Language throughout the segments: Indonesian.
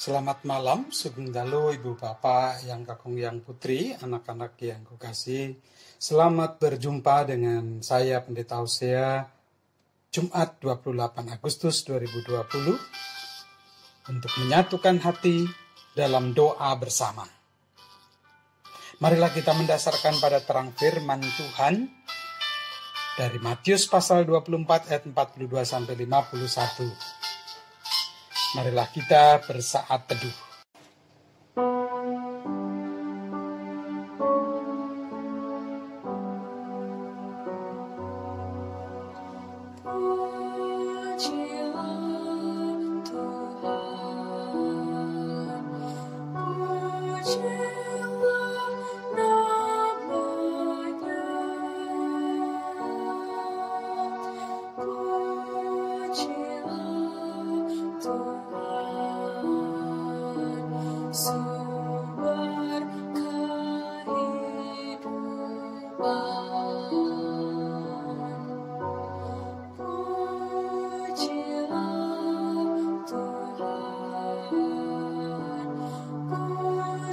Selamat malam, Sugeng Dalu, Ibu Bapak, yang kakung yang putri, anak-anak yang kukasih. Selamat berjumpa dengan saya Pendeta Hosea, Jumat 28 Agustus 2020, untuk menyatukan hati dalam doa bersama. Marilah kita mendasarkan pada terang firman Tuhan dari Matius pasal 24 ayat 42 sampai 51. Marilah kita bersaat teduh.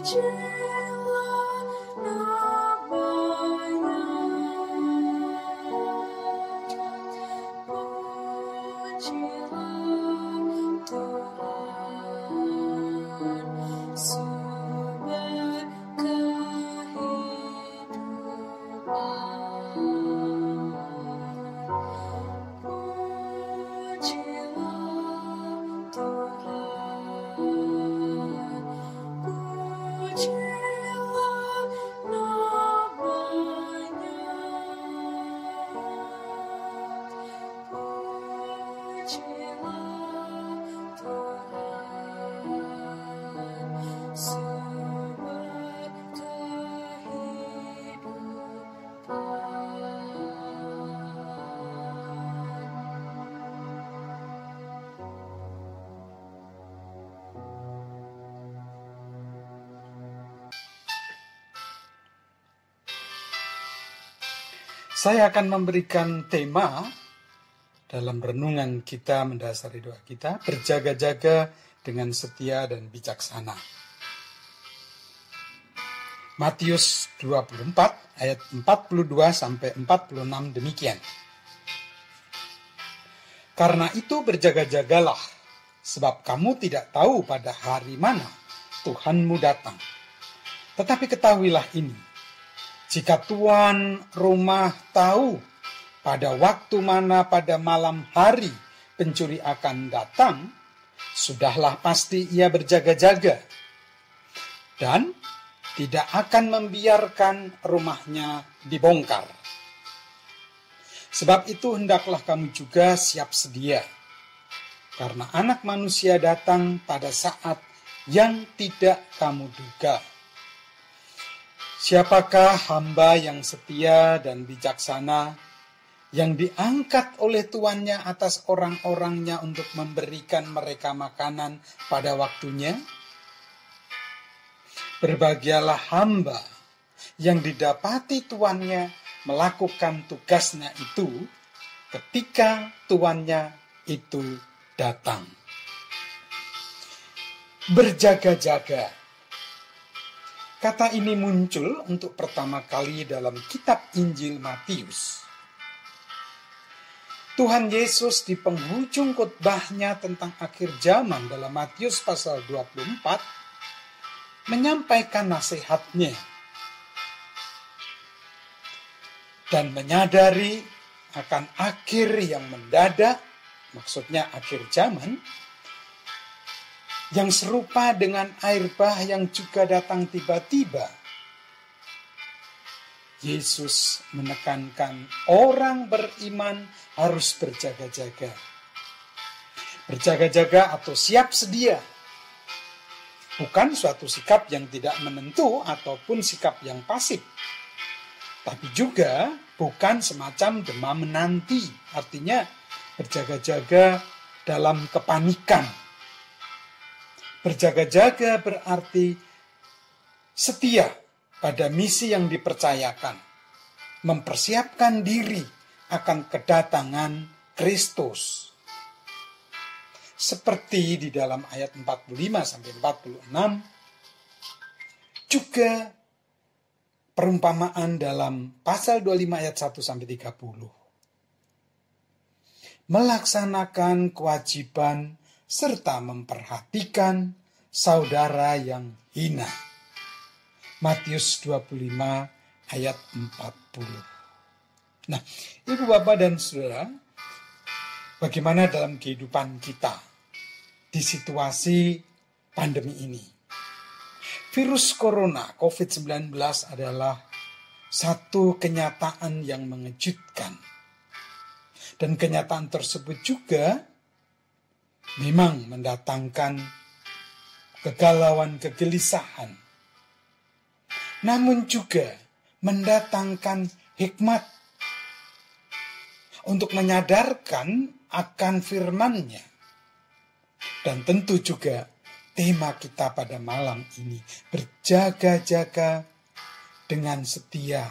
是。Saya akan memberikan tema dalam renungan kita mendasari doa kita, berjaga-jaga dengan setia dan bijaksana. Matius 24 ayat 42 sampai 46 demikian. Karena itu berjaga-jagalah, sebab kamu tidak tahu pada hari mana Tuhanmu datang. Tetapi ketahuilah ini, jika tuan rumah tahu pada waktu mana pada malam hari pencuri akan datang, sudahlah pasti ia berjaga-jaga dan tidak akan membiarkan rumahnya dibongkar. Sebab itu hendaklah kamu juga siap sedia, karena anak manusia datang pada saat yang tidak kamu duga. Siapakah hamba yang setia dan bijaksana yang diangkat oleh tuannya atas orang-orangnya untuk memberikan mereka makanan pada waktunya? Berbahagialah hamba yang didapati tuannya melakukan tugasnya itu ketika tuannya itu datang. Berjaga-jaga Kata ini muncul untuk pertama kali dalam kitab Injil Matius. Tuhan Yesus di penghujung khotbahnya tentang akhir zaman dalam Matius pasal 24 menyampaikan nasihatnya dan menyadari akan akhir yang mendadak, maksudnya akhir zaman, yang serupa dengan air bah yang juga datang tiba-tiba. Yesus menekankan orang beriman harus berjaga-jaga. Berjaga-jaga atau siap sedia. Bukan suatu sikap yang tidak menentu ataupun sikap yang pasif. Tapi juga bukan semacam demam menanti. Artinya berjaga-jaga dalam kepanikan Berjaga-jaga berarti setia pada misi yang dipercayakan, mempersiapkan diri akan kedatangan Kristus. seperti di dalam ayat 45 sampai 46 juga perumpamaan dalam pasal 25 ayat 1 sampai 30. Melaksanakan kewajiban serta memperhatikan saudara yang hina. Matius 25 ayat 40. Nah, Ibu Bapak dan Saudara, bagaimana dalam kehidupan kita di situasi pandemi ini? Virus corona COVID-19 adalah satu kenyataan yang mengejutkan. Dan kenyataan tersebut juga memang mendatangkan kegalauan, kegelisahan. Namun juga mendatangkan hikmat untuk menyadarkan akan firman-Nya. Dan tentu juga tema kita pada malam ini. Berjaga-jaga dengan setia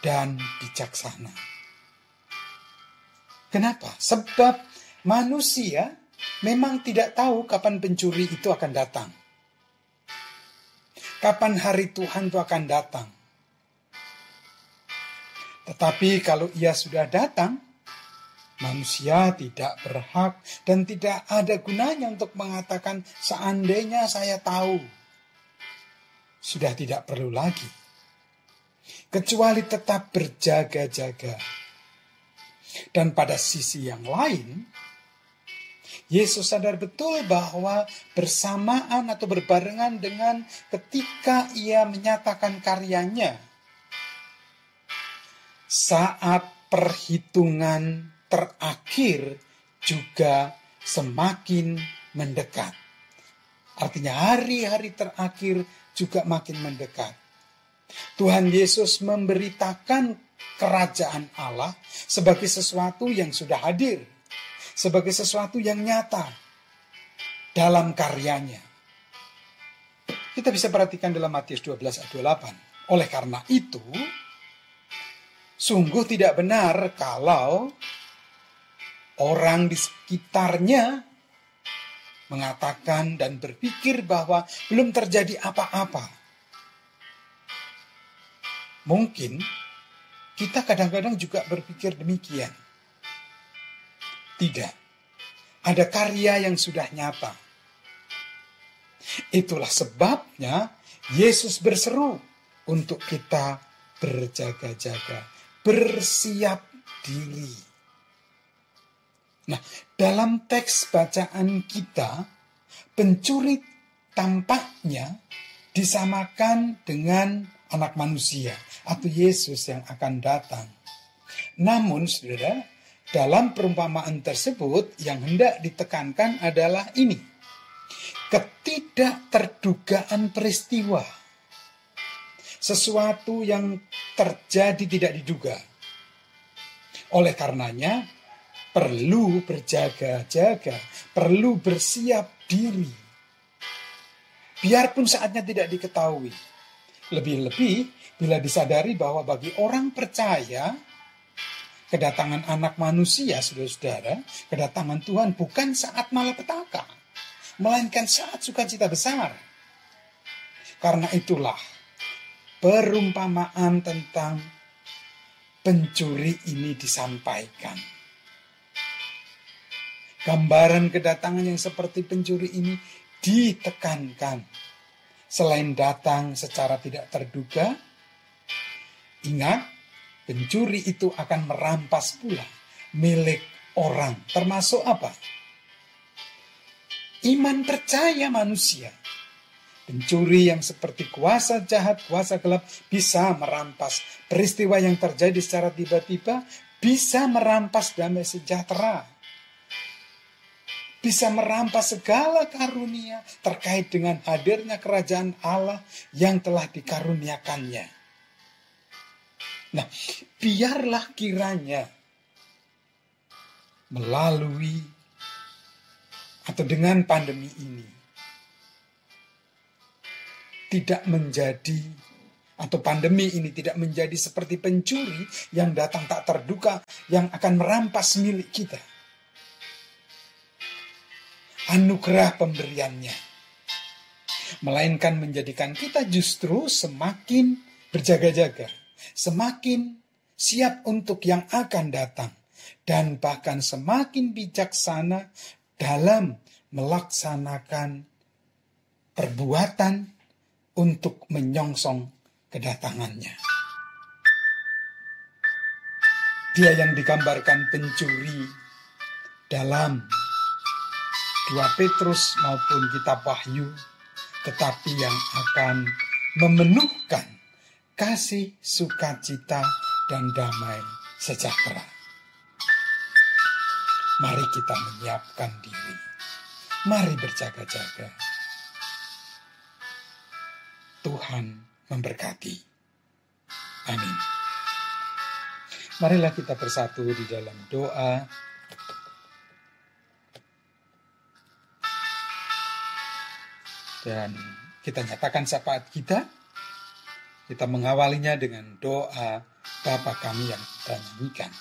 dan bijaksana. Kenapa? Sebab manusia memang tidak tahu kapan pencuri itu akan datang. Kapan hari Tuhan itu akan datang. Tetapi kalau ia sudah datang, Manusia tidak berhak dan tidak ada gunanya untuk mengatakan seandainya saya tahu. Sudah tidak perlu lagi. Kecuali tetap berjaga-jaga. Dan pada sisi yang lain, Yesus sadar betul bahwa bersamaan atau berbarengan dengan ketika ia menyatakan karyanya, saat perhitungan terakhir juga semakin mendekat. Artinya hari-hari terakhir juga makin mendekat. Tuhan Yesus memberitakan kerajaan Allah sebagai sesuatu yang sudah hadir, sebagai sesuatu yang nyata dalam karyanya. Kita bisa perhatikan dalam Matius 12 ayat 28. Oleh karena itu, sungguh tidak benar kalau orang di sekitarnya mengatakan dan berpikir bahwa belum terjadi apa-apa. Mungkin kita kadang-kadang juga berpikir demikian. Tidak. Ada karya yang sudah nyata. Itulah sebabnya Yesus berseru untuk kita berjaga-jaga, bersiap diri. Nah, dalam teks bacaan kita, pencuri tampaknya disamakan dengan anak manusia atau Yesus yang akan datang. Namun, saudara, dalam perumpamaan tersebut yang hendak ditekankan adalah ini. Ketidakterdugaan peristiwa. Sesuatu yang terjadi tidak diduga. Oleh karenanya, perlu berjaga-jaga, perlu bersiap diri. Biarpun saatnya tidak diketahui. Lebih-lebih bila disadari bahwa bagi orang percaya, kedatangan anak manusia, saudara-saudara, kedatangan Tuhan bukan saat malapetaka, melainkan saat sukacita besar. Karena itulah perumpamaan tentang pencuri ini disampaikan Gambaran kedatangan yang seperti pencuri ini ditekankan. Selain datang secara tidak terduga, ingat, pencuri itu akan merampas pula milik orang. Termasuk apa? Iman percaya manusia. Pencuri yang seperti kuasa jahat, kuasa gelap bisa merampas peristiwa yang terjadi secara tiba-tiba, bisa merampas damai sejahtera bisa merampas segala karunia terkait dengan hadirnya kerajaan Allah yang telah dikaruniakannya. Nah, biarlah kiranya melalui atau dengan pandemi ini tidak menjadi atau pandemi ini tidak menjadi seperti pencuri yang datang tak terduga yang akan merampas milik kita anugerah pemberiannya. Melainkan menjadikan kita justru semakin berjaga-jaga, semakin siap untuk yang akan datang, dan bahkan semakin bijaksana dalam melaksanakan perbuatan untuk menyongsong kedatangannya. Dia yang digambarkan pencuri dalam dua Petrus maupun kitab Wahyu, tetapi yang akan memenuhkan kasih, sukacita, dan damai sejahtera. Mari kita menyiapkan diri. Mari berjaga-jaga. Tuhan memberkati. Amin. Marilah kita bersatu di dalam doa. Dan kita nyatakan syafaat kita. Kita mengawalinya dengan doa Bapa kami yang kita nyanyikan.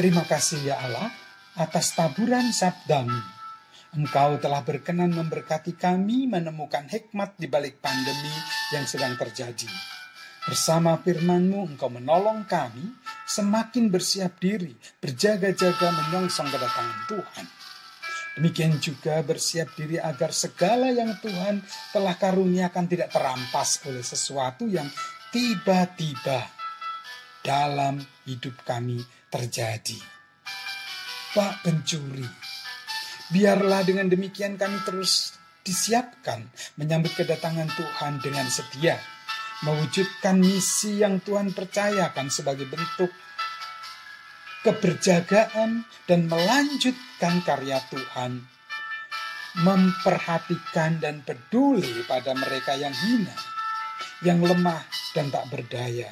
Terima kasih ya Allah atas taburan sabdamu. Engkau telah berkenan memberkati kami menemukan hikmat di balik pandemi yang sedang terjadi. Bersama firmanmu engkau menolong kami semakin bersiap diri, berjaga-jaga menyongsong kedatangan Tuhan. Demikian juga bersiap diri agar segala yang Tuhan telah karuniakan tidak terampas oleh sesuatu yang tiba-tiba dalam hidup kami terjadi. Pak pencuri, biarlah dengan demikian kami terus disiapkan menyambut kedatangan Tuhan dengan setia, mewujudkan misi yang Tuhan percayakan sebagai bentuk keberjagaan dan melanjutkan karya Tuhan, memperhatikan dan peduli pada mereka yang hina, yang lemah dan tak berdaya,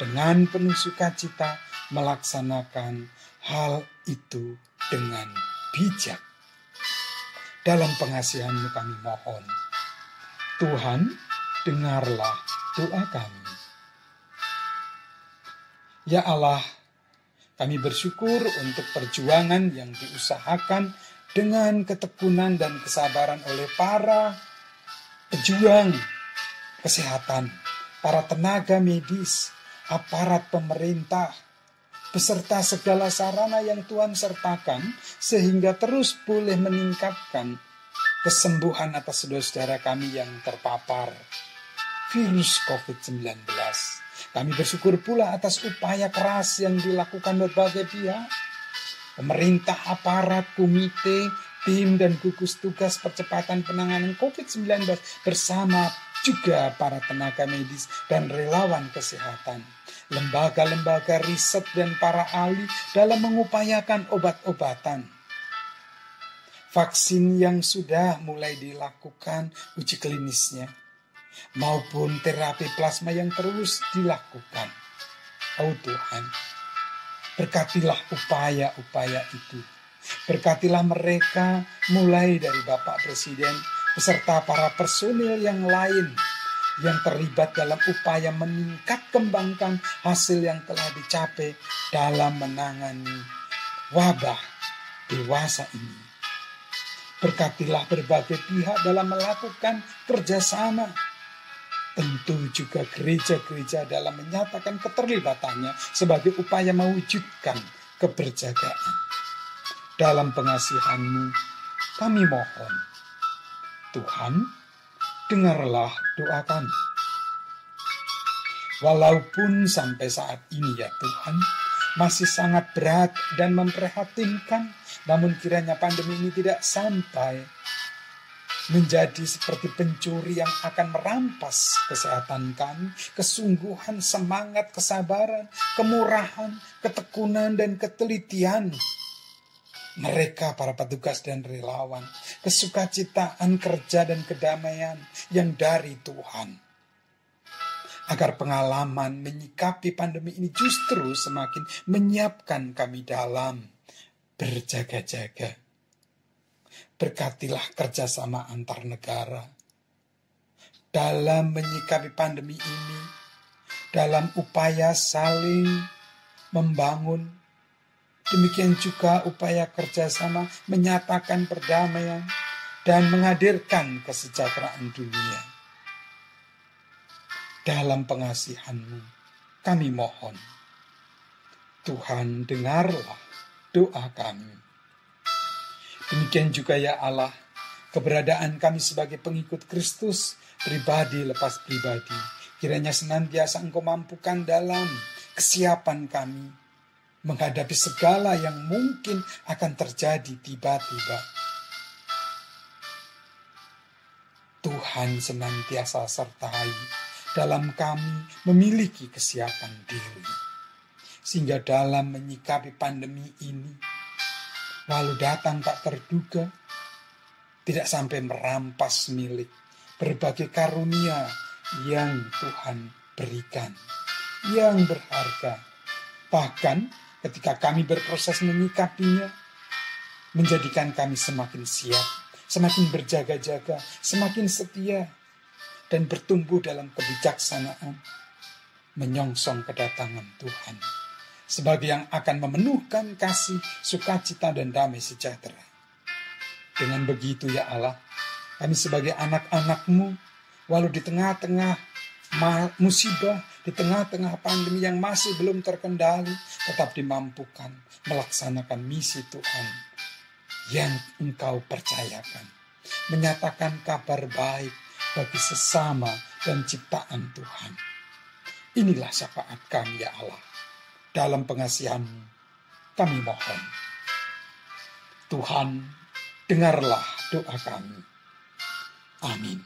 dengan penuh sukacita melaksanakan hal itu dengan bijak. Dalam pengasihanmu kami mohon. Tuhan, dengarlah doa kami. Ya Allah, kami bersyukur untuk perjuangan yang diusahakan dengan ketekunan dan kesabaran oleh para pejuang kesehatan, para tenaga medis, aparat pemerintah, beserta segala sarana yang Tuhan sertakan sehingga terus boleh meningkatkan kesembuhan atas saudara-saudara kami yang terpapar virus COVID-19. Kami bersyukur pula atas upaya keras yang dilakukan berbagai pihak, pemerintah, aparat, komite, tim dan gugus tugas percepatan penanganan COVID-19 bersama juga para tenaga medis dan relawan kesehatan, lembaga-lembaga riset dan para ahli dalam mengupayakan obat-obatan. Vaksin yang sudah mulai dilakukan uji klinisnya maupun terapi plasma yang terus dilakukan. Oh Tuhan, berkatilah upaya-upaya itu. Berkatilah mereka mulai dari Bapak Presiden beserta para personil yang lain yang terlibat dalam upaya meningkat kembangkan hasil yang telah dicapai dalam menangani wabah dewasa ini. Berkatilah berbagai pihak dalam melakukan kerjasama. Tentu juga gereja-gereja dalam menyatakan keterlibatannya sebagai upaya mewujudkan keberjagaan. Dalam pengasihanmu, kami mohon Tuhan, dengarlah doa kami. Walaupun sampai saat ini ya Tuhan, masih sangat berat dan memprihatinkan, namun kiranya pandemi ini tidak sampai menjadi seperti pencuri yang akan merampas kesehatan kami, kesungguhan, semangat, kesabaran, kemurahan, ketekunan, dan ketelitian mereka para petugas dan relawan, kesukacitaan kerja dan kedamaian yang dari Tuhan. Agar pengalaman menyikapi pandemi ini justru semakin menyiapkan kami dalam berjaga-jaga. Berkatilah kerjasama antar negara dalam menyikapi pandemi ini, dalam upaya saling membangun Demikian juga upaya kerjasama menyatakan perdamaian dan menghadirkan kesejahteraan dunia. Dalam pengasihanmu, kami mohon. Tuhan dengarlah doa kami. Demikian juga ya Allah, keberadaan kami sebagai pengikut Kristus, pribadi lepas pribadi, kiranya senantiasa engkau mampukan dalam kesiapan kami, menghadapi segala yang mungkin akan terjadi tiba-tiba. Tuhan senantiasa sertai dalam kami memiliki kesiapan diri. Sehingga dalam menyikapi pandemi ini, lalu datang tak terduga, tidak sampai merampas milik berbagai karunia yang Tuhan berikan, yang berharga. Bahkan ketika kami berproses menyikapinya, menjadikan kami semakin siap, semakin berjaga-jaga, semakin setia, dan bertumbuh dalam kebijaksanaan, menyongsong kedatangan Tuhan sebagai yang akan memenuhkan kasih, sukacita, dan damai sejahtera. Dengan begitu ya Allah, kami sebagai anak-anakmu, walau di tengah-tengah musibah, di tengah-tengah pandemi yang masih belum terkendali, tetap dimampukan melaksanakan misi Tuhan yang engkau percayakan. Menyatakan kabar baik bagi sesama dan ciptaan Tuhan. Inilah syafaat kami ya Allah. Dalam pengasihanmu kami mohon. Tuhan, dengarlah doa kami. Amin.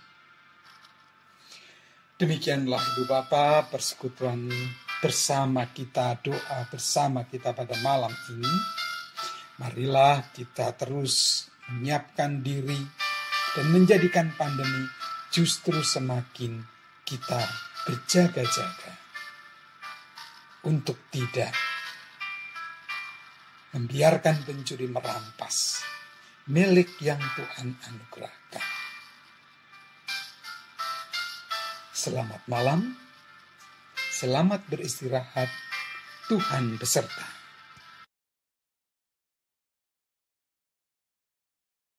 Demikianlah Ibu Bapak persekutuan bersama kita, doa bersama kita pada malam ini. Marilah kita terus menyiapkan diri dan menjadikan pandemi justru semakin kita berjaga-jaga untuk tidak membiarkan pencuri merampas milik yang Tuhan anugerahkan. Selamat malam, selamat beristirahat, Tuhan beserta.